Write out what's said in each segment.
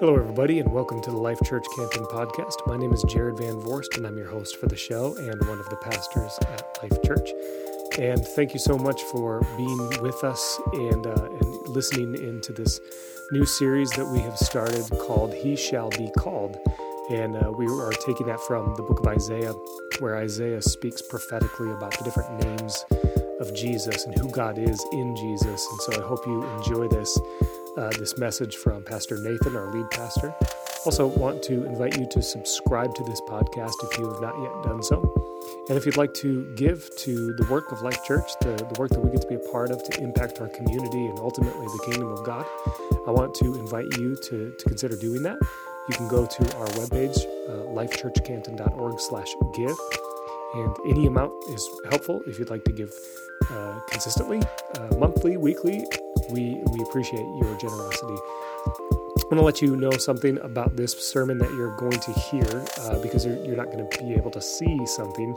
Hello, everybody, and welcome to the Life Church Canton podcast. My name is Jared Van Vorst, and I'm your host for the show and one of the pastors at Life Church. And thank you so much for being with us and, uh, and listening into this new series that we have started called He Shall Be Called. And uh, we are taking that from the book of Isaiah, where Isaiah speaks prophetically about the different names of Jesus and who God is in Jesus. And so I hope you enjoy this uh, this message from Pastor Nathan, our lead pastor. Also, want to invite you to subscribe to this podcast if you have not yet done so. And if you'd like to give to the work of Life Church, the, the work that we get to be a part of to impact our community and ultimately the kingdom of God, I want to invite you to, to consider doing that. You can go to our webpage, uh, lifechurchcanton.org slash give. And any amount is helpful if you'd like to give uh, consistently, uh, monthly, weekly. We, we appreciate your generosity. I'm going to let you know something about this sermon that you're going to hear uh, because you're, you're, not going to be able to see something.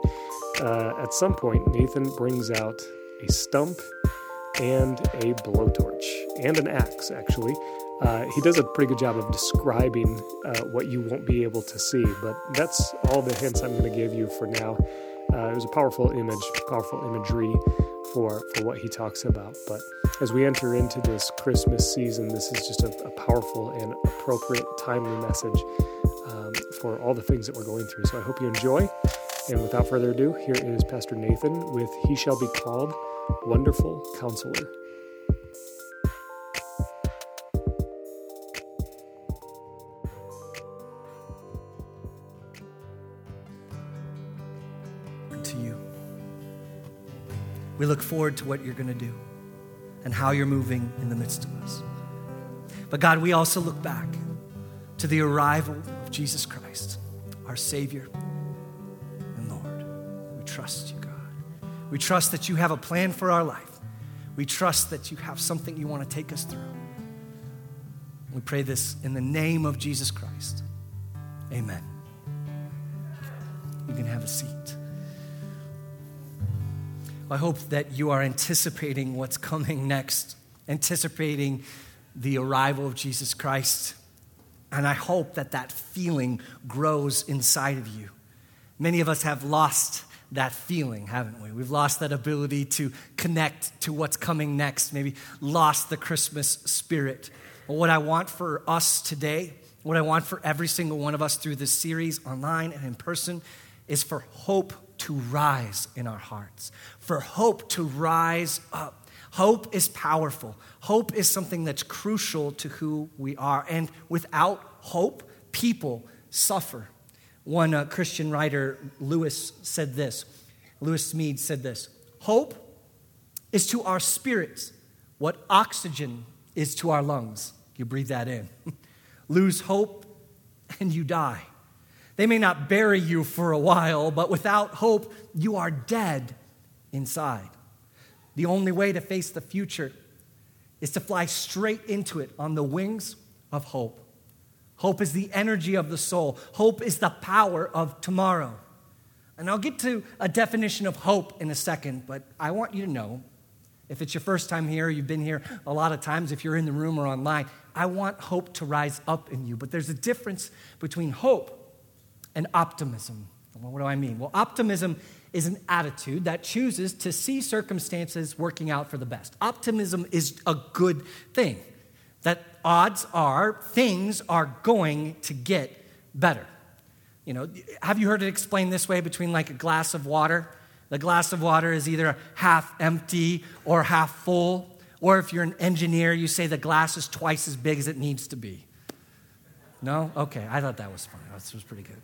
Uh, at some point, Nathan brings out a stump and a blowtorch and an axe, actually. Uh, he does a pretty good job of describing uh, what you won't be able to see, but that's all the hints I'm going to give you for now. Uh, it was a powerful image, powerful imagery for, for what he talks about. But as we enter into this Christmas season, this is just a, a powerful and appropriate, timely message um, for all the things that we're going through. So I hope you enjoy. And without further ado, here is Pastor Nathan with He Shall Be Called Wonderful Counselor. We look forward to what you're going to do and how you're moving in the midst of us. But God, we also look back to the arrival of Jesus Christ, our Savior and Lord. We trust you, God. We trust that you have a plan for our life. We trust that you have something you want to take us through. We pray this in the name of Jesus Christ. Amen. You can have a seat. I hope that you are anticipating what's coming next, anticipating the arrival of Jesus Christ. And I hope that that feeling grows inside of you. Many of us have lost that feeling, haven't we? We've lost that ability to connect to what's coming next, maybe lost the Christmas spirit. What I want for us today, what I want for every single one of us through this series, online and in person, is for hope to rise in our hearts, for hope to rise up. Hope is powerful. Hope is something that's crucial to who we are. And without hope, people suffer. One uh, Christian writer, Lewis, said this Lewis Smedes said this Hope is to our spirits what oxygen is to our lungs. You breathe that in. Lose hope and you die. They may not bury you for a while, but without hope, you are dead inside. The only way to face the future is to fly straight into it on the wings of hope. Hope is the energy of the soul, hope is the power of tomorrow. And I'll get to a definition of hope in a second, but I want you to know if it's your first time here, you've been here a lot of times, if you're in the room or online, I want hope to rise up in you. But there's a difference between hope and optimism. What do I mean? Well, optimism is an attitude that chooses to see circumstances working out for the best. Optimism is a good thing, that odds are things are going to get better. You know, have you heard it explained this way between like a glass of water? The glass of water is either half empty or half full. Or if you're an engineer, you say the glass is twice as big as it needs to be. No? Okay, I thought that was fun. That was pretty good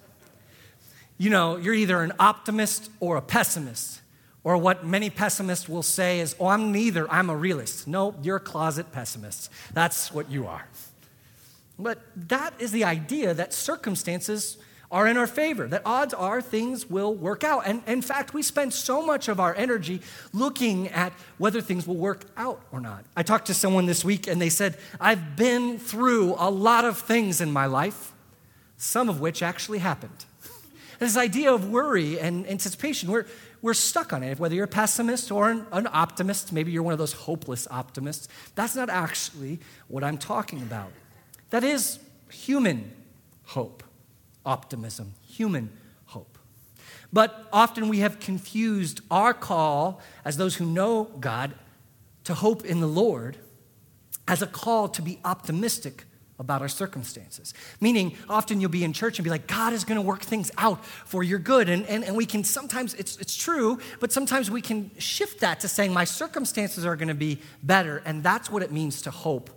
you know, you're either an optimist or a pessimist. Or what many pessimists will say is, oh, I'm neither, I'm a realist. No, you're a closet pessimist. That's what you are. But that is the idea that circumstances are in our favor, that odds are things will work out. And in fact, we spend so much of our energy looking at whether things will work out or not. I talked to someone this week and they said, I've been through a lot of things in my life, some of which actually happened. This idea of worry and anticipation, we're, we're stuck on it. Whether you're a pessimist or an, an optimist, maybe you're one of those hopeless optimists, that's not actually what I'm talking about. That is human hope, optimism, human hope. But often we have confused our call as those who know God to hope in the Lord as a call to be optimistic about our circumstances. Meaning, often you'll be in church and be like, God is going to work things out for your good. And, and, and we can sometimes, it's, it's true, but sometimes we can shift that to saying, my circumstances are going to be better. And that's what it means to hope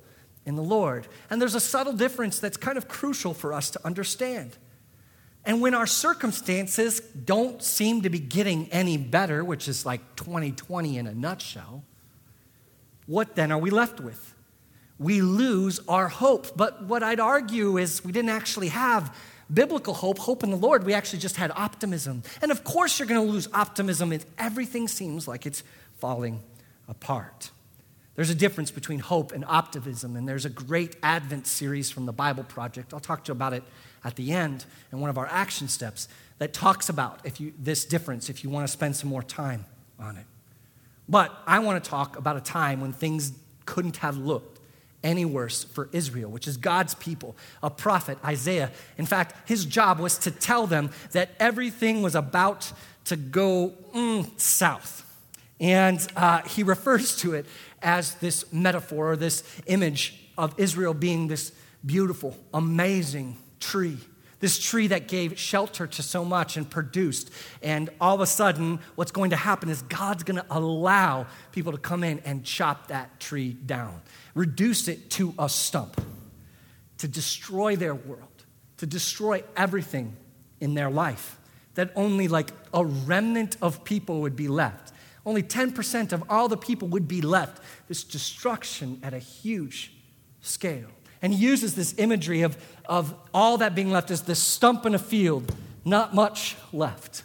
in the Lord. And there's a subtle difference that's kind of crucial for us to understand. And when our circumstances don't seem to be getting any better, which is like 2020 in a nutshell, what then are we left with? We lose our hope. But what I'd argue is we didn't actually have biblical hope, hope in the Lord. We actually just had optimism. And of course, you're going to lose optimism if everything seems like it's falling apart. There's a difference between hope and optimism, and there's a great Advent series from the Bible Project. I'll talk to you about it at the end in one of our action steps that talks about if you, this difference if you want to spend some more time on it. But I want to talk about a time when things couldn't have looked any worse for Israel, which is God's people, a prophet, Isaiah. In fact, his job was to tell them that everything was about to go mm, south. And uh, he refers to it as this metaphor or this image of Israel being this beautiful, amazing tree. This tree that gave shelter to so much and produced. And all of a sudden, what's going to happen is God's going to allow people to come in and chop that tree down, reduce it to a stump, to destroy their world, to destroy everything in their life. That only like a remnant of people would be left. Only 10% of all the people would be left. This destruction at a huge scale. And he uses this imagery of, of all that being left as this stump in a field, not much left.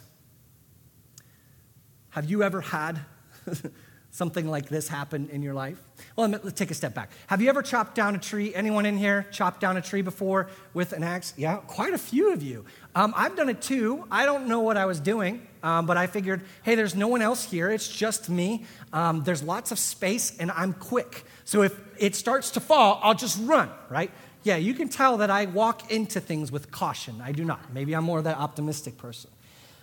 Have you ever had something like this happen in your life? Well, let's take a step back. Have you ever chopped down a tree? Anyone in here chopped down a tree before with an axe? Yeah, quite a few of you. Um, I've done it too. I don't know what I was doing, um, but I figured, hey, there's no one else here. It's just me. Um, there's lots of space, and I'm quick. So if it starts to fall, I'll just run, right? Yeah, you can tell that I walk into things with caution. I do not. Maybe I'm more of that optimistic person.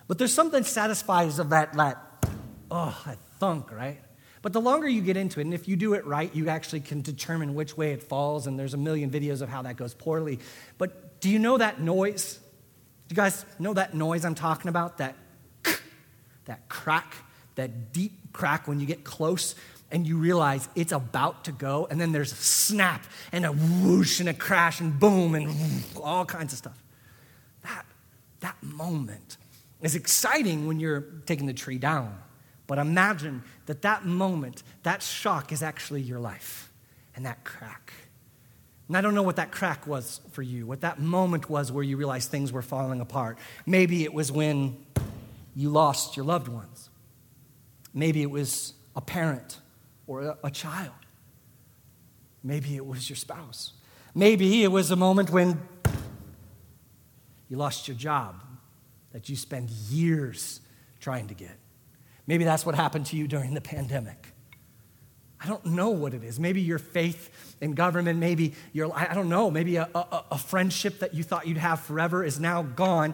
But there's something satisfies of that, that, oh, that thunk, right? But the longer you get into it, and if you do it right, you actually can determine which way it falls, and there's a million videos of how that goes poorly. But do you know that noise? Do you guys know that noise I'm talking about? That, that crack, that deep crack when you get close and you realize it's about to go, and then there's a snap and a whoosh and a crash and boom and all kinds of stuff. That, that moment is exciting when you're taking the tree down. But imagine that that moment, that shock is actually your life and that crack. And I don't know what that crack was for you, what that moment was where you realized things were falling apart. Maybe it was when you lost your loved ones. Maybe it was a parent or a, child. Maybe it was your spouse. Maybe it was a moment when you lost your job that you spend years trying to get. Maybe that's what happened to you during the pandemic. I don't know what it is. Maybe your faith in government, maybe your, I don't know, maybe a, a, a friendship that you thought you'd have forever is now gone.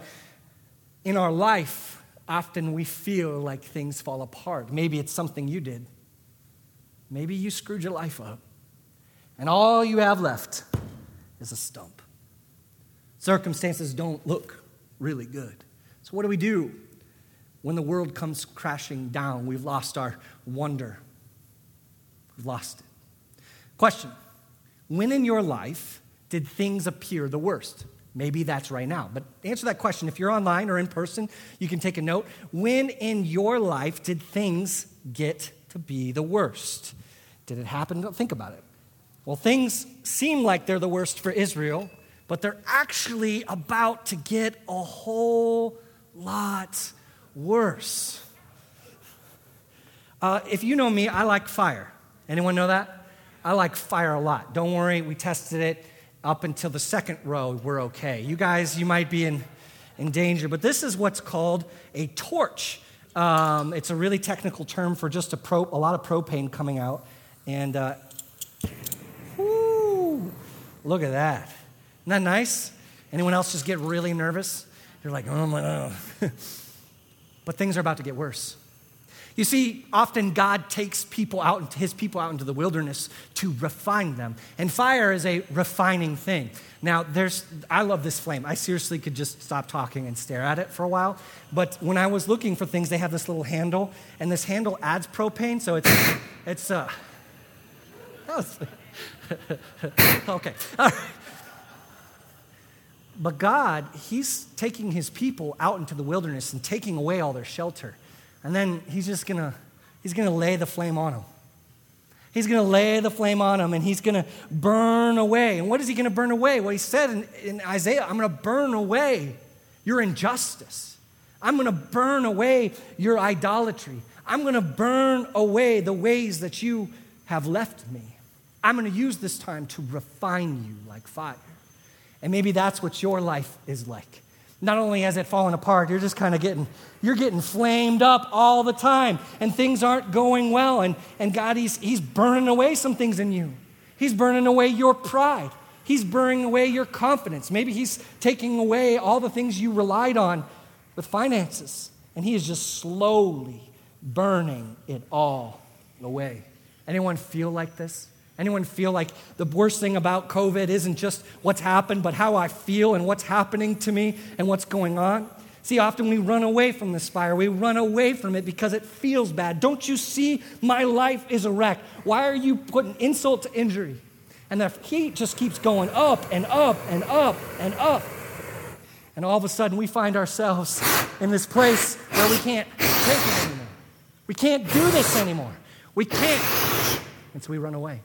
In our life, often we feel like things fall apart. Maybe it's something you did. Maybe you screwed your life up, and all you have left is a stump. Circumstances don't look really good. So, what do we do when the world comes crashing down? We've lost our wonder, we've lost it. Question When in your life did things appear the worst? Maybe that's right now. But answer that question. If you're online or in person, you can take a note. When in your life did things get to be the worst? Did it happen? Think about it. Well, things seem like they're the worst for Israel, but they're actually about to get a whole lot worse. Uh, if you know me, I like fire. Anyone know that? I like fire a lot. Don't worry, we tested it up until the second row, we're okay. You guys, you might be in, in danger, but this is what's called a torch. Um, it's a really technical term for just a, pro, a lot of propane coming out. And uh, whoo, look at that. Isn't that nice? Anyone else just get really nervous? You're like, oh my, oh. but things are about to get worse. You see, often God takes people out, his people out into the wilderness to refine them. And fire is a refining thing. Now, there's, I love this flame. I seriously could just stop talking and stare at it for a while. But when I was looking for things, they have this little handle, and this handle adds propane, so it's, it's, uh, okay. But God, He's taking His people out into the wilderness and taking away all their shelter. And then He's just gonna, He's gonna lay the flame on them. He's to lay the flame on them and he's to burn away. And what is he to burn away? Well, he said in, in Isaiah, I'm to burn away your injustice. I'm to burn away your idolatry. I'm to burn away the ways that you have left me. I'm to use this time to refine you like fire. And maybe that's what your life is like. Not only has it fallen apart, you're just kind of getting, you're getting flamed up all the time, and things aren't going well. And, and God, he's, he's burning away some things in you. He's burning away your pride. He's burning away your confidence. Maybe He's taking away all the things you relied on with finances. And He is just slowly burning it all away. Anyone feel like this? Anyone feel like the worst thing about COVID isn't just what's happened, but how I feel and what's happening to me and what's going on? See, often we run away from this fire. We run away from it because it feels bad. Don't you see? My life is a wreck. Why are you putting insult to injury? And the heat just keeps going up and up and up and up. And all of a sudden, we find ourselves in this place where we can't take it anymore. We can't do this anymore. We can't. And so we run away.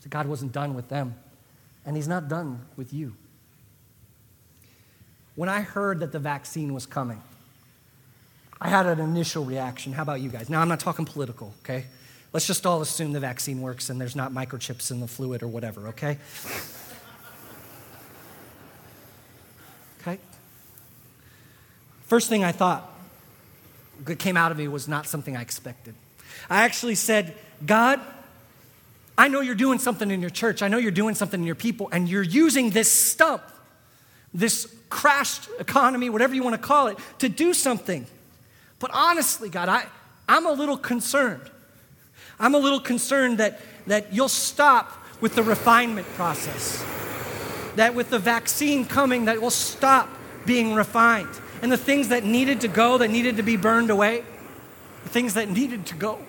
So God wasn't done with them, and He's not done with you. When I heard that the vaccine was coming, I had an initial reaction. How about you guys? Now, I'm not talking political, okay? Let's just all assume the vaccine works and there's not microchips in the fluid or whatever, okay? Okay? First thing I thought that came out of me was not something I expected. I actually said, God, I know you're doing something in your church. I know you're doing something in your people, and you're using this stump, this crashed economy, whatever you want to call it, to do something. But honestly, God, I, I'm a little concerned. I'm a little concerned that, that you'll stop with the refinement process. That with the vaccine coming, that will stop being refined. And the things that needed to go, that needed to be burned away, the things that needed to go,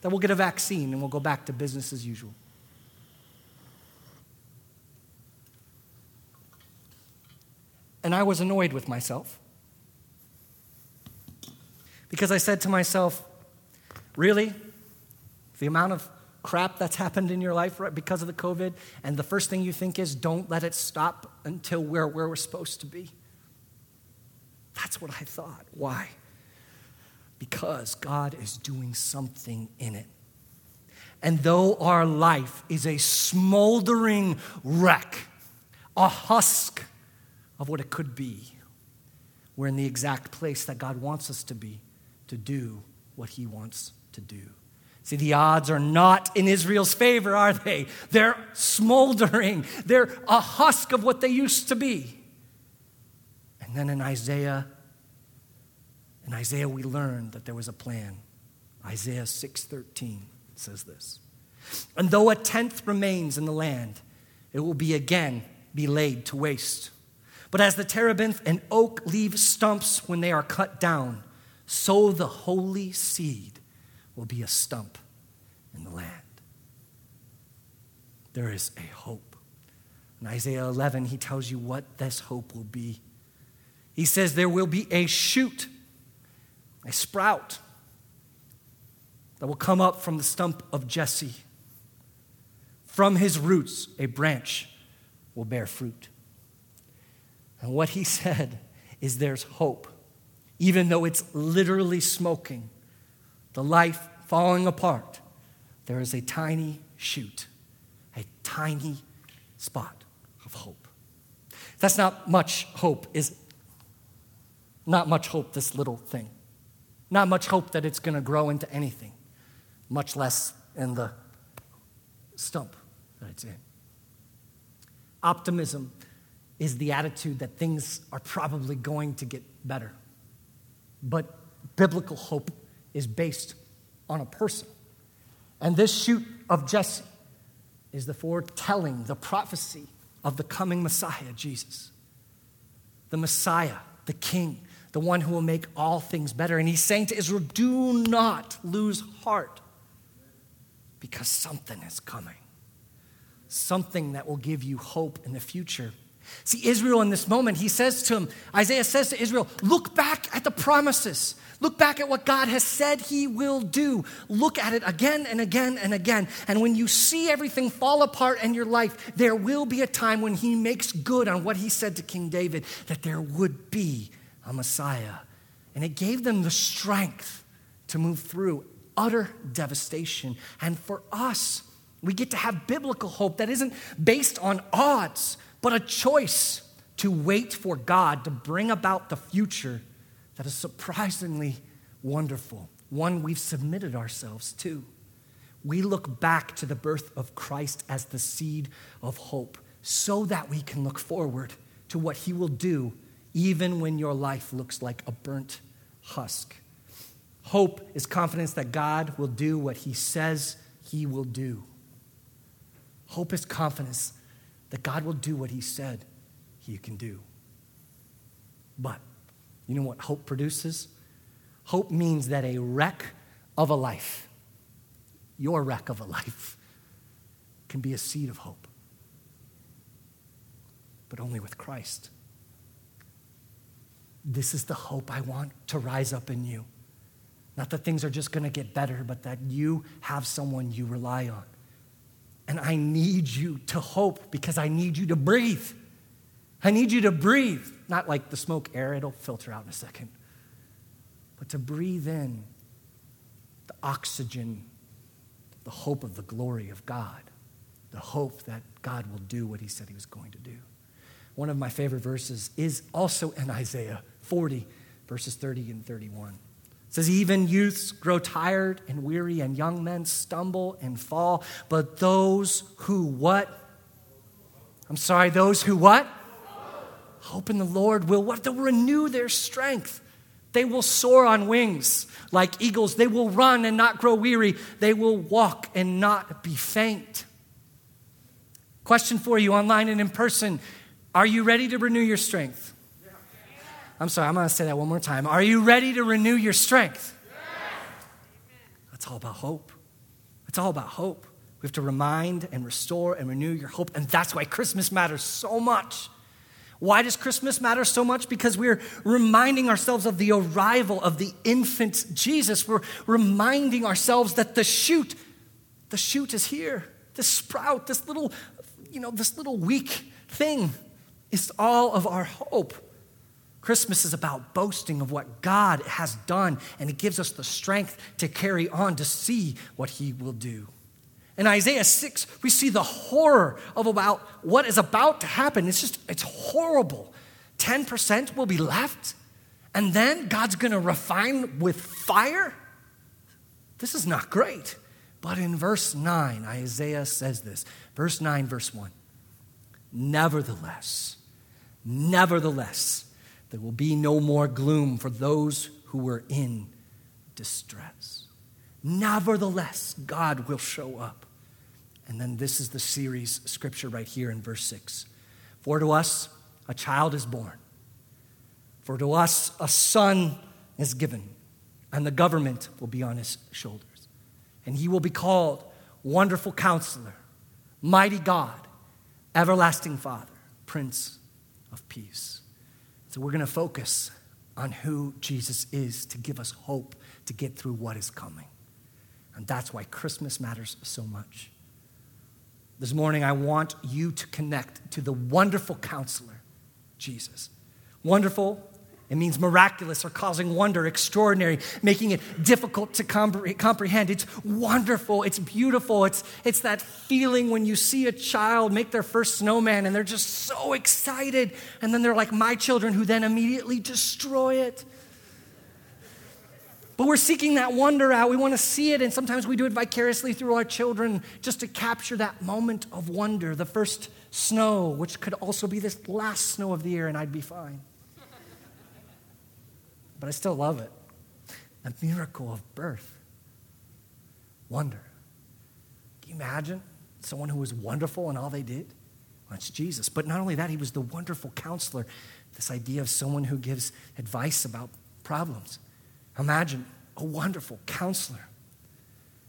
that we'll get a vaccine and we'll go back to business as usual. And I was annoyed with myself because I said to myself, Really? The amount of crap that's happened in your life because of the COVID, and the first thing you think is, Don't let it stop until we're where we're supposed to be. That's what I thought. Why? Because God is doing something in it. And though our life is a smoldering wreck, a husk of what it could be, we're in the exact place that God wants us to be to do what He wants to do. See, the odds are not in Israel's favor, are they? They're smoldering, they're a husk of what they used to be. And then in Isaiah in Isaiah, we learned that there was a plan. Isaiah 6:13 says this. And though a tenth remains in the land, it will be again be laid to waste. But as the terebinth and oak leave stumps when they are cut down, so the holy seed will be a stump in the land. There is a hope. In Isaiah 11, he tells you what this hope will be. He says there will be a shoot a sprout that will come up from the stump of Jesse. From his roots, a branch will bear fruit. And what he said is there's hope, even though it's literally smoking, the life falling apart. There is a tiny shoot, a tiny spot of hope. That's not much hope, is it? not much hope, this little thing. Not much hope that it's going to grow into anything, much less in the stump that it's in. Optimism is the attitude that things are probably going to get better. But biblical hope is based on a person. And this shoot of Jesse is the foretelling, the prophecy of the coming Messiah, Jesus. The Messiah, the King, the one who will make all things better. And he's saying to Israel, do not lose heart because something is coming, something that will give you hope in the future. See, Israel in this moment, he says to him, Isaiah says to Israel, look back at the promises. Look back at what God has said He will do. Look at it again and again and again. And when you see everything fall apart in your life, there will be a time when He makes good on what He said to King David that there would be a Messiah. And it gave them the strength to move through utter devastation. And for us, we get to have biblical hope that isn't based on odds, but a choice to wait for God to bring about the future that is surprisingly wonderful, one we've submitted ourselves to. We look back to the birth of Christ as the seed of hope so that we can look forward to what he will do even when your life looks like a burnt husk. Hope is confidence that God will do what he says he will do. Hope is confidence that God will do what he said he can do. But you know what hope produces? Hope means that a wreck of a life, your wreck of a life, can be a seed of hope. But only with Christ. This is the hope I want to rise up in you. Not that things are just going to get better, but that you have someone you rely on. And I need you to hope because I need you to breathe. I need you to breathe, not like the smoke air, it'll filter out in a second, but to breathe in the oxygen, the hope of the glory of God, the hope that God will do what he said he was going to do. One of my favorite verses is also in Isaiah 40, verses 30 and 31. It says, Even youths grow tired and weary, and young men stumble and fall. But those who what? I'm sorry, those who what? Hope in the Lord will what? They'll renew their strength. They will soar on wings like eagles. They will run and not grow weary. They will walk and not be faint. Question for you online and in person Are you ready to renew your strength? I'm sorry, I'm going to say that one more time. Are you ready to renew your strength? That's all about hope. It's all about hope. We have to remind and restore and renew your hope. And that's why Christmas matters so much. Why does Christmas matter so much? Because we're reminding ourselves of the arrival of the infant Jesus. We're reminding ourselves that the shoot, the shoot is here. The sprout, this little, you know, this little weak thing is all of our hope. Christmas is about boasting of what God has done, and it gives us the strength to carry on to see what He will do. In Isaiah 6, we see the horror of about what is about to happen. It's just, it's horrible. 10% will be left, and then God's to refine with fire? This is not great. But in verse 9, Isaiah says this. Verse 9, verse 1. Nevertheless, nevertheless, there will be no more gloom for those who were in distress. Nevertheless, God will show up. And then this is the series scripture right here in verse 6. For to us a child is born, for to us a son is given, and the government will be on his shoulders. And he will be called Wonderful Counselor, Mighty God, Everlasting Father, Prince of Peace. So we're going to focus on who Jesus is to give us hope to get through what is coming. And that's why Christmas matters so much. This morning, I want you to connect to the wonderful counselor, Jesus. Wonderful, it means miraculous or causing wonder, extraordinary, making it difficult to comprehend. It's wonderful, it's beautiful. It's, it's that feeling when you see a child make their first snowman and they're just so excited. And then they're like my children who then immediately destroy it. But we're seeking that wonder out. We want to see it, and sometimes we do it vicariously through our children just to capture that moment of wonder, the first snow, which could also be this last snow of the year, and I'd be fine. But I still love it. The miracle of birth. Wonder. Can you imagine someone who was wonderful in all they did? Well, it's Jesus. But not only that, he was the wonderful counselor. This idea of someone who gives advice about problems. Imagine a wonderful counselor.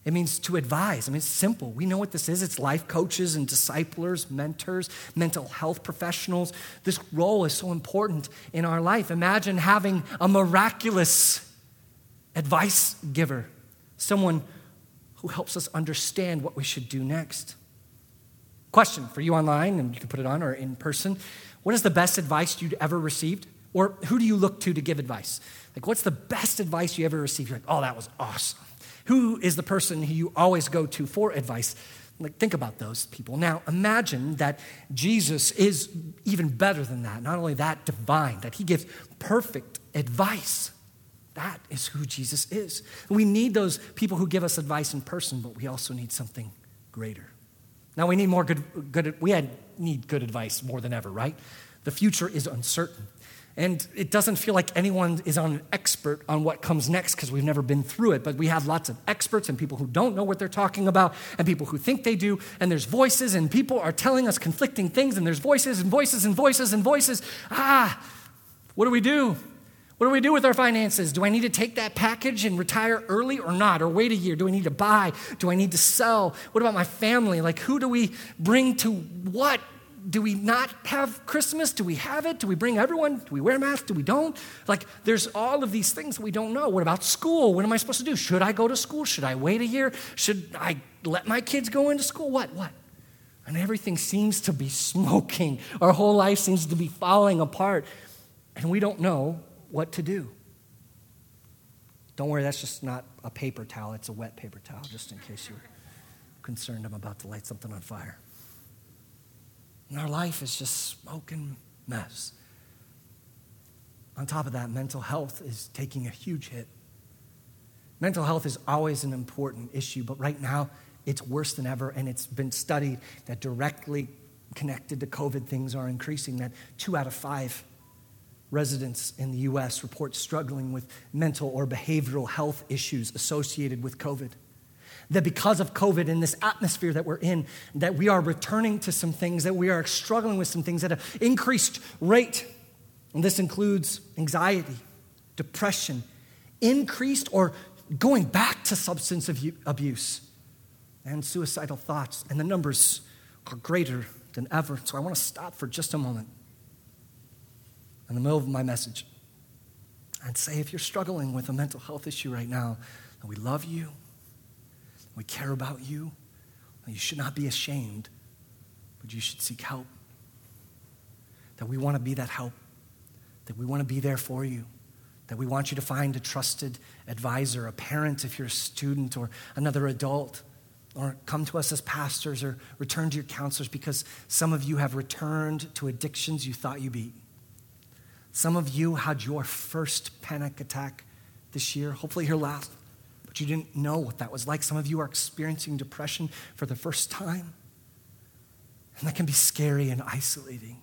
It means to advise. I mean, it's simple. We know what this is. It's life coaches and disciplers, mentors, mental health professionals. This role is so important in our life. Imagine having a miraculous advice giver, someone who helps us understand what we should do next. Question for you online, and you can put it on or in person. What is the best advice you'd ever received? Or who do you look to to give advice? Like, what's the best advice you ever received? You're like, oh, that was awesome. Who is the person who you always go to for advice? Like, think about those people. Now, imagine that Jesus is even better than that. Not only that, divine, that he gives perfect advice. That is who Jesus is. We need those people who give us advice in person, but we also need something greater. Now, we need more good, good we need good advice more than ever, right? The future is uncertain. And it doesn't feel like anyone is an expert on what comes next because we've never been through it. But we have lots of experts and people who don't know what they're talking about and people who think they do. And there's voices and people are telling us conflicting things and there's voices and voices and voices and voices. Ah, what do we do? What do we do with our finances? Do I need to take that package and retire early or not? Or wait a year? Do I need to buy? Do I need to sell? What about my family? Like, who do we bring to what? Do we not have Christmas? Do we have it? Do we bring everyone? Do we wear masks? Do we don't? Like, there's all of these things that we don't know. What about school? What am I supposed to do? Should I go to school? Should I wait a year? Should I let my kids go into school? What? What? And everything seems to be smoking. Our whole life seems to be falling apart. And we don't know what to do. Don't worry, that's just not a paper towel, it's a wet paper towel, just in case you're concerned I'm about to light something on fire. And our life is just smoking mess. On top of that, mental health is taking a huge hit. Mental health is always an important issue, but right now it's worse than ever, and it's been studied that directly connected to COVID things are increasing, that two out of five residents in the US report struggling with mental or behavioral health issues associated with COVID that because of COVID and this atmosphere that we're in, that we are returning to some things, that we are struggling with some things at an increased rate. And this includes anxiety, depression, increased or going back to substance abuse, and suicidal thoughts. And the numbers are greater than ever. So I want to stop for just a moment in the middle of my message and say if you're struggling with a mental health issue right now, we love you we care about you. You should not be ashamed, but you should seek help. That we want to be that help, that we want to be there for you, that we want you to find a trusted advisor, a parent if you're a student, or another adult, or come to us as pastors, or return to your counselors because some of you have returned to addictions you thought you beat. Some of you had your first panic attack this year, hopefully your last but you didn't know what that was like. Some of you are experiencing depression for the first time. And that can be scary and isolating.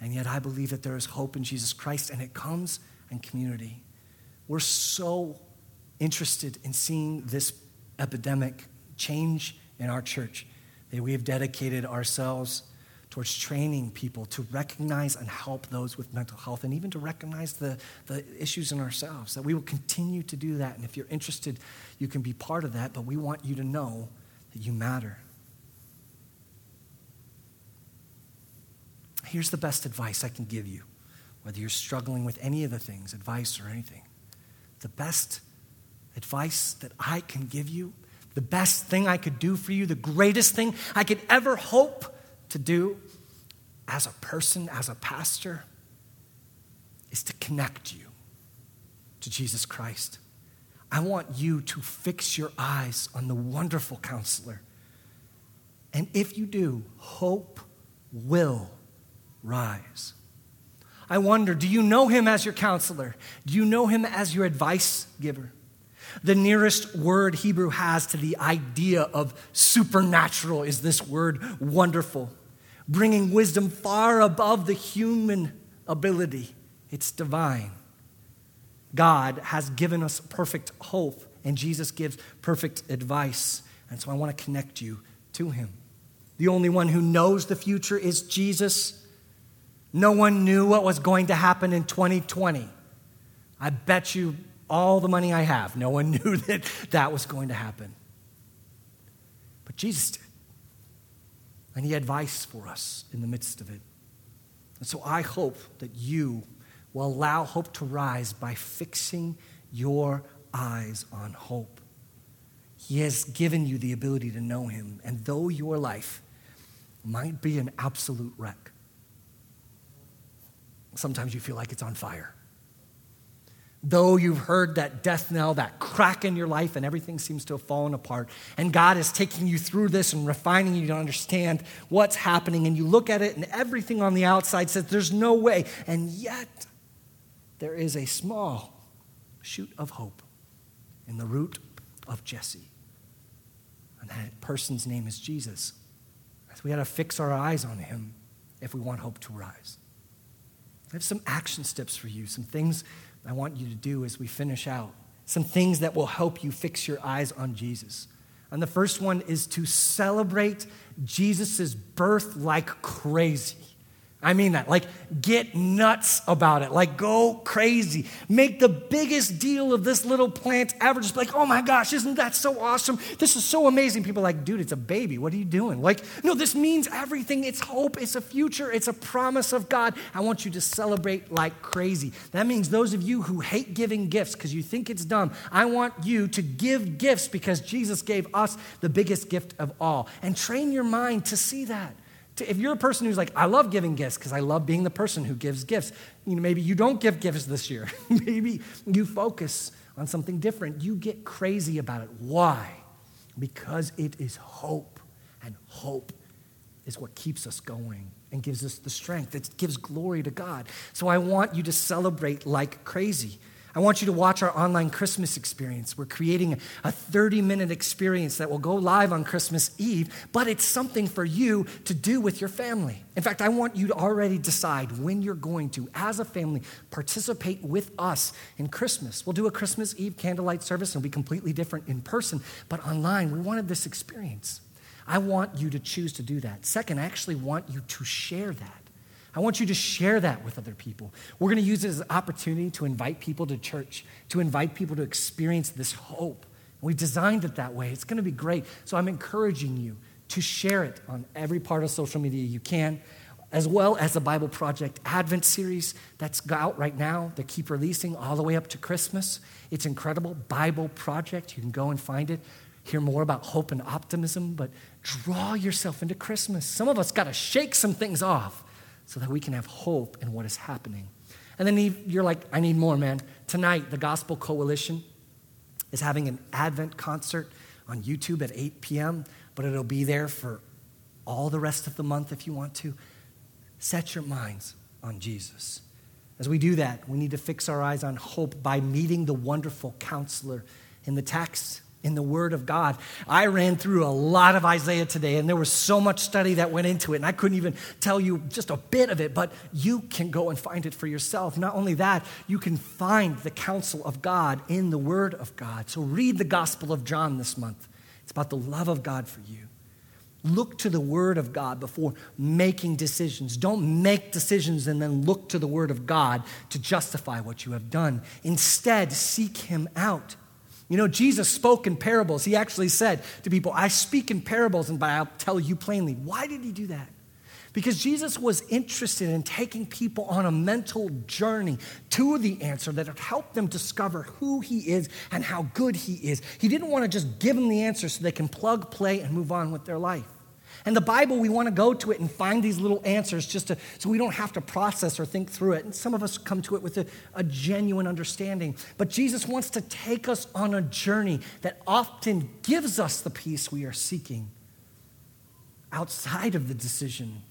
And yet, I believe that there is hope in Jesus Christ, and it comes in community. We're so interested in seeing this epidemic change in our church that we have dedicated ourselves towards training people to recognize and help those with mental health and even to recognize the, the issues in ourselves. That we will continue to do that. And if you're interested, you can be part of that, but we want you to know that you matter. Here's the best advice I can give you, whether you're struggling with any of the things, advice or anything. The best advice that I can give you, the best thing I could do for you, the greatest thing I could ever hope to do as a person, as a pastor, is to connect you to Jesus Christ. I want you to fix your eyes on the wonderful counselor. And if you do, hope will rise. I wonder do you know him as your counselor? Do you know him as your advice giver? The nearest word Hebrew has to the idea of supernatural is this word wonderful, bringing wisdom far above the human ability. It's divine. God has given us perfect hope, and Jesus gives perfect advice. And so I want to connect you to him. The only one who knows the future is Jesus. No one knew what was going to happen in 2020. I bet you all the money I have, no one knew that that was going to happen. But Jesus did. And he had advice for us in the midst of it. And so I hope that you will allow hope to rise by fixing your eyes on hope. He has given you the ability to know him. And though your life might be an absolute wreck, sometimes you feel like it's on fire. Though you've heard that death knell, that crack in your life, and everything seems to have fallen apart, and God is taking you through this and refining you to understand what's happening, and you look at it, and everything on the outside says there's no way, and yet there is a small shoot of hope in the root of Jesse. And that person's name is Jesus. So we got to fix our eyes on him if we want hope to rise. I have some action steps for you, some things I want you to do as we finish out, some things that will help you fix your eyes on Jesus. And the first one is to celebrate Jesus' birth like crazy. I mean that. Like, get nuts about it. Like, go crazy. Make the biggest deal of this little plant ever. Just like, oh my gosh, isn't that so awesome? This is so amazing. People are like, dude, it's a baby. What are you doing? Like, no, this means everything. It's hope, it's a future, it's a promise of God. I want you to celebrate like crazy. That means those of you who hate giving gifts because you think it's dumb, I want you to give gifts because Jesus gave us the biggest gift of all. And train your mind to see that if you're a person who's like, I love giving gifts because I love being the person who gives gifts, you know, maybe you don't give gifts this year. maybe you focus on something different. You get crazy about it. Why? Because it is hope, and hope is what keeps us going and gives us the strength. It gives glory to God. So I want you to celebrate like crazy. I want you to watch our online Christmas experience. We're creating a 30 minute experience that will go live on Christmas Eve, but it's something for you to do with your family. In fact, I want you to already decide when you're going to, as a family, participate with us in Christmas. We'll do a Christmas Eve candlelight service and be completely different in person, but online, we wanted this experience. I want you to choose to do that. Second, I actually want you to share that. I want you to share that with other people. We're going to use it as an opportunity to invite people to church, to invite people to experience this hope. We designed it that way. It's going to be great. So I'm encouraging you to share it on every part of social media you can, as well as the Bible Project Advent series that's out right now They keep releasing all the way up to Christmas. It's incredible. Bible Project. You can go and find it. Hear more about hope and optimism, but draw yourself into Christmas. Some of us got to shake some things off so that we can have hope in what is happening. And then you're like, I need more, man. Tonight, the Gospel Coalition is having an Advent concert on YouTube at 8 p.m., but it'll be there for all the rest of the month if you want to. Set your minds on Jesus. As we do that, we need to fix our eyes on hope by meeting the wonderful counselor in the text in the Word of God. I ran through a lot of Isaiah today, and there was so much study that went into it, and I couldn't even tell you just a bit of it, but you can go and find it for yourself. Not only that, you can find the counsel of God in the Word of God. So read the Gospel of John this month. It's about the love of God for you. Look to the Word of God before making decisions. Don't make decisions and then look to the Word of God to justify what you have done. Instead, seek Him out. You know, Jesus spoke in parables. He actually said to people, I speak in parables, and but I'll tell you plainly. Why did he do that? Because Jesus was interested in taking people on a mental journey to the answer that would help them discover who he is and how good he is. He didn't want to just give them the answer so they can plug, play, and move on with their life. And the Bible, we want to go to it and find these little answers just to, so we don't have to process or think through it. And some of us come to it with a, a genuine understanding. But Jesus wants to take us on a journey that often gives us the peace we are seeking outside of the decision.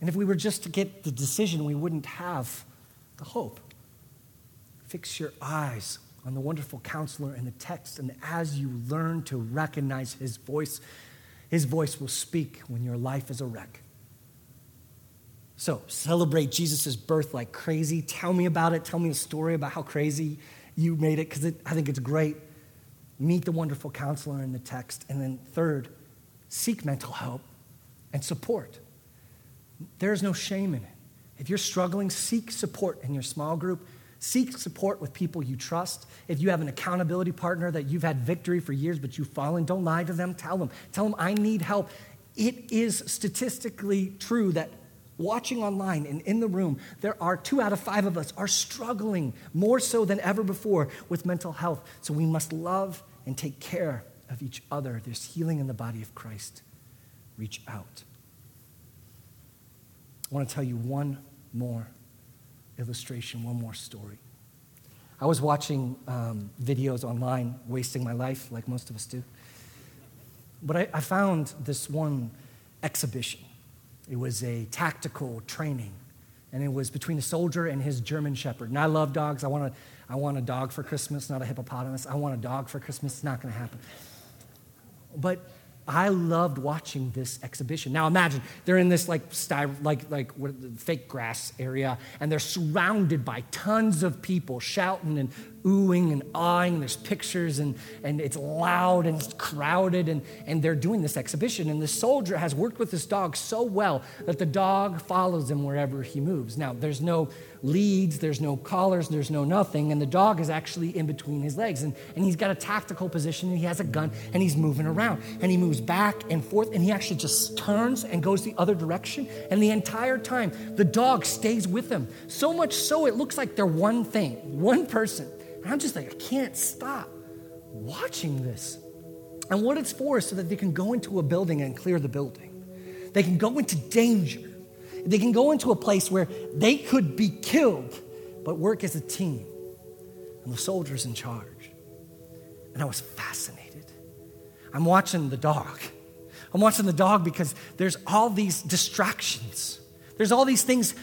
And if we were just to get the decision, we wouldn't have the hope. Fix your eyes on the wonderful counselor in the text. And as you learn to recognize his voice, his voice will speak when your life is a wreck. So celebrate Jesus' birth like crazy. Tell me about it. Tell me a story about how crazy you made it, because I think it's great. Meet the wonderful counselor in the text. And then, third, seek mental help and support. There's no shame in it. If you're struggling, seek support in your small group. Seek support with people you trust. If you have an accountability partner that you've had victory for years, but you've fallen, don't lie to them. Tell them. Tell them, I need help. It is statistically true that watching online and in the room, there are two out of five of us are struggling more so than ever before with mental health. So we must love and take care of each other. There's healing in the body of Christ. Reach out. I want to tell you one more illustration, one more story. I was watching um, videos online, wasting my life, like most of us do. But I, I found this one exhibition it was a tactical training, and it was between a soldier and his German shepherd. And I love dogs. I want, a, I want a dog for Christmas, not a hippopotamus. I want a dog for Christmas. It's not going to happen. But I loved watching this exhibition. Now imagine they're in this like sty- like like what, fake grass area, and they're surrounded by tons of people shouting and oohing and awing. There's pictures, and and it's loud and it's crowded, and and they're doing this exhibition. And the soldier has worked with this dog so well that the dog follows him wherever he moves. Now there's no leads, there's no collars, there's no nothing, and the dog is actually in between his legs. And, and he's got a tactical position, and he has a gun, and he's moving around. And he moves back and forth, and he actually just turns and goes the other direction. And the entire time, the dog stays with him. So much so, it looks like they're one thing, one person. And I'm just like, I can't stop watching this. And what it's for is so that they can go into a building and clear the building. They can go into danger they can go into a place where they could be killed, but work as a team. And the soldier's in charge. And I was fascinated. I'm watching the dog. I'm watching the dog because there's all these distractions. There's all these things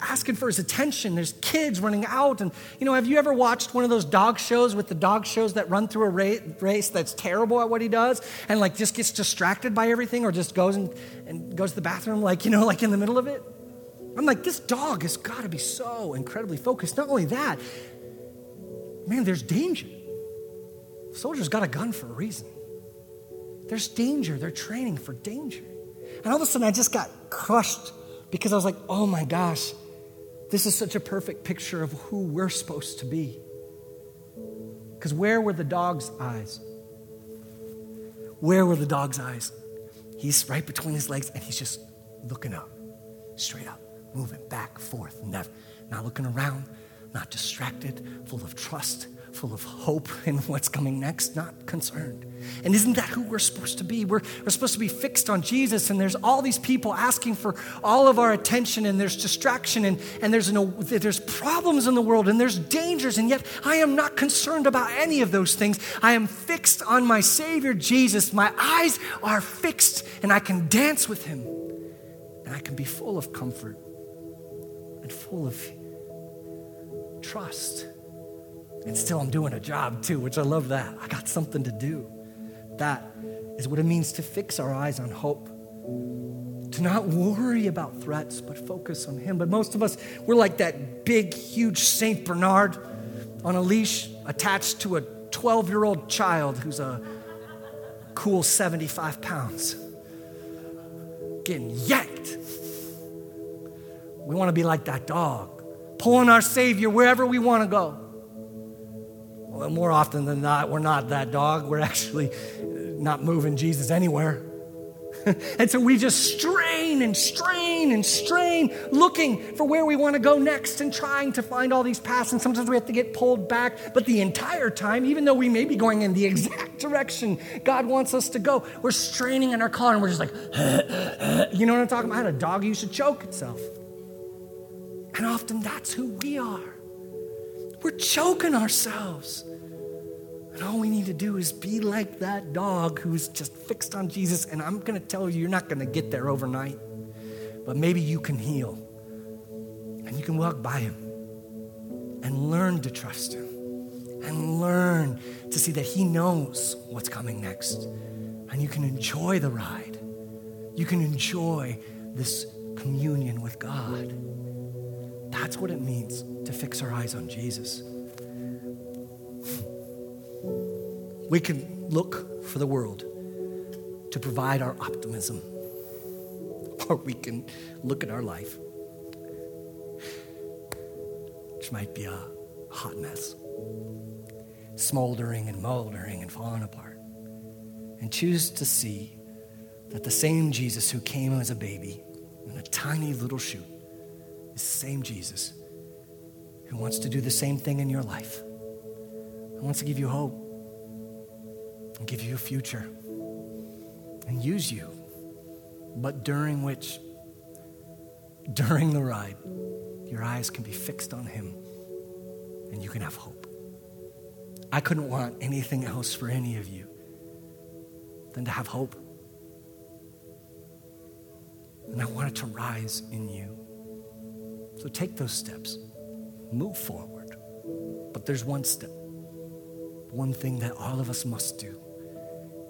asking for his attention. There's kids running out. And, you know, have you ever watched one of those dog shows with the dog shows that run through a race that's terrible at what he does and, like, just gets distracted by everything or just goes and, and goes to the bathroom, like, you know, like in the middle of it? I'm like, this dog has got to be so incredibly focused. Not only that, man, there's danger. Soldiers got a gun for a reason. There's danger. They're training for danger. And all of a sudden, I just got crushed because I was like, oh my gosh, this is such a perfect picture of who we're supposed to be. Because where were the dog's eyes? Where were the dog's eyes? He's right between his legs and he's just looking up, straight up, moving back, forth, never, not looking around, not distracted, full of trust, full of hope in what's coming next, not concerned. And isn't that who we're supposed to be? We're, we're supposed to be fixed on Jesus, and there's all these people asking for all of our attention, and there's distraction, and, and there's, no, there's problems in the world, and there's dangers, and yet I am not concerned about any of those things. I am fixed on my Savior Jesus. My eyes are fixed, and I can dance with Him, and I can be full of comfort and full of trust. And still, I'm doing a job too, which I love that. I got something to do. That is what it means to fix our eyes on hope. To not worry about threats, but focus on Him. But most of us, we're like that big, huge St. Bernard on a leash attached to a 12 year old child who's a cool 75 pounds, getting yanked. We want to be like that dog, pulling our Savior wherever we want to go. More often than not, we're not that dog. We're actually uh, not moving Jesus anywhere. and so we just strain and strain and strain, looking for where we want to go next and trying to find all these paths. And sometimes we have to get pulled back. But the entire time, even though we may be going in the exact direction God wants us to go, we're straining in our car and we're just like, you know what I'm talking about? A dog used to choke itself. And often that's who we are. We're choking ourselves. All we need to do is be like that dog who's just fixed on Jesus. And I'm going to tell you, you're not going to get there overnight. But maybe you can heal. And you can walk by him and learn to trust him and learn to see that He knows what's coming next. And you can enjoy the ride. You can enjoy this communion with God. That's what it means to fix our eyes on Jesus. We can look for the world to provide our optimism, or we can look at our life, which might be a hot mess, smoldering and moldering and falling apart, and choose to see that the same Jesus who came as a baby in a tiny little shoot is the same Jesus who wants to do the same thing in your life. And wants to give you hope and give you a future and use you, but during which, during the ride, your eyes can be fixed on Him and you can have hope. I couldn't want anything else for any of you than to have hope. And I want it to rise in you. So take those steps, move forward. But there's one step, one thing that all of us must do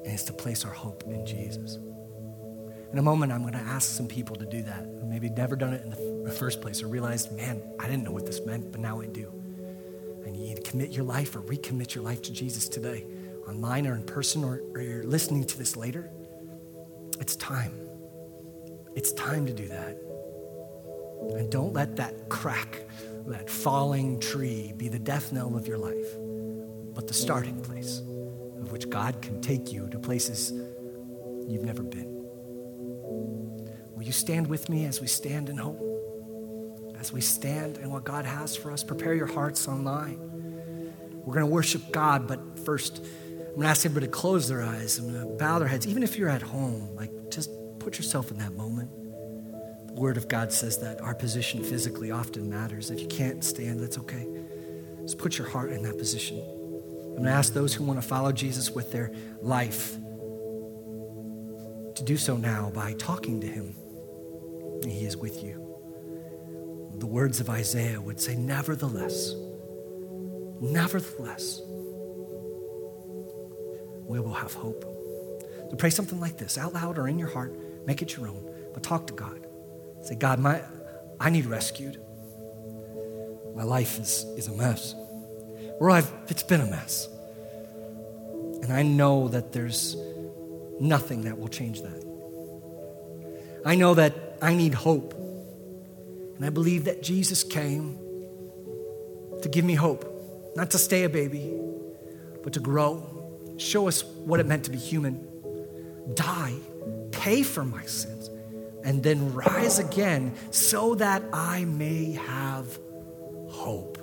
and it's to place our hope in Jesus. In a moment, I'm going to ask some people to do that maybe never done it in the first place or realized, man, I didn't know what this meant, but now I do. And you need to commit your life or recommit your life to Jesus today, online or in person, or, or you're listening to this later. It's time. It's time to do that. And don't let that crack, that falling tree, be the death knell of your life, but the starting place which God can take you to places you've never been. Will you stand with me as we stand in hope? As we stand in what God has for us, prepare your hearts online. We're going to worship God, but first, I'm going to ask everybody to close their eyes. To bow their heads. Even if you're at home, like just put yourself in that moment. The Word of God says that our position physically often matters. If you can't stand, that's okay. Just put your heart in that position. I'm going to ask those who want to follow Jesus with their life to do so now by talking to him. He is with you. The words of Isaiah would say, Nevertheless, nevertheless, we will have hope. So pray something like this out loud or in your heart. Make it your own, but talk to God. Say, God, my, I need rescued. My life is, is a mess or I've, it's been a mess. And I know that there's nothing that will change that. I know that I need hope. And I believe that Jesus came to give me hope, not to stay a baby, but to grow, show us what it meant to be human, die, pay for my sins, and then rise again so that I may have hope.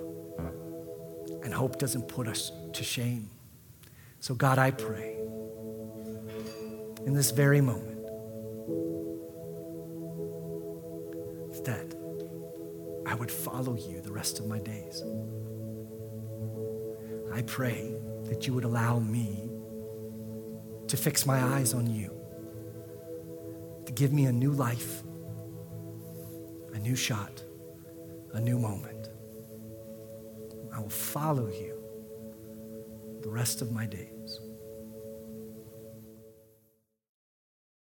And hope doesn't put us to shame. So, God, I pray in this very moment that I would follow you the rest of my days. I pray that you would allow me to fix my eyes on you, to give me a new life, a new shot, a new moment. I will follow you the rest of my days.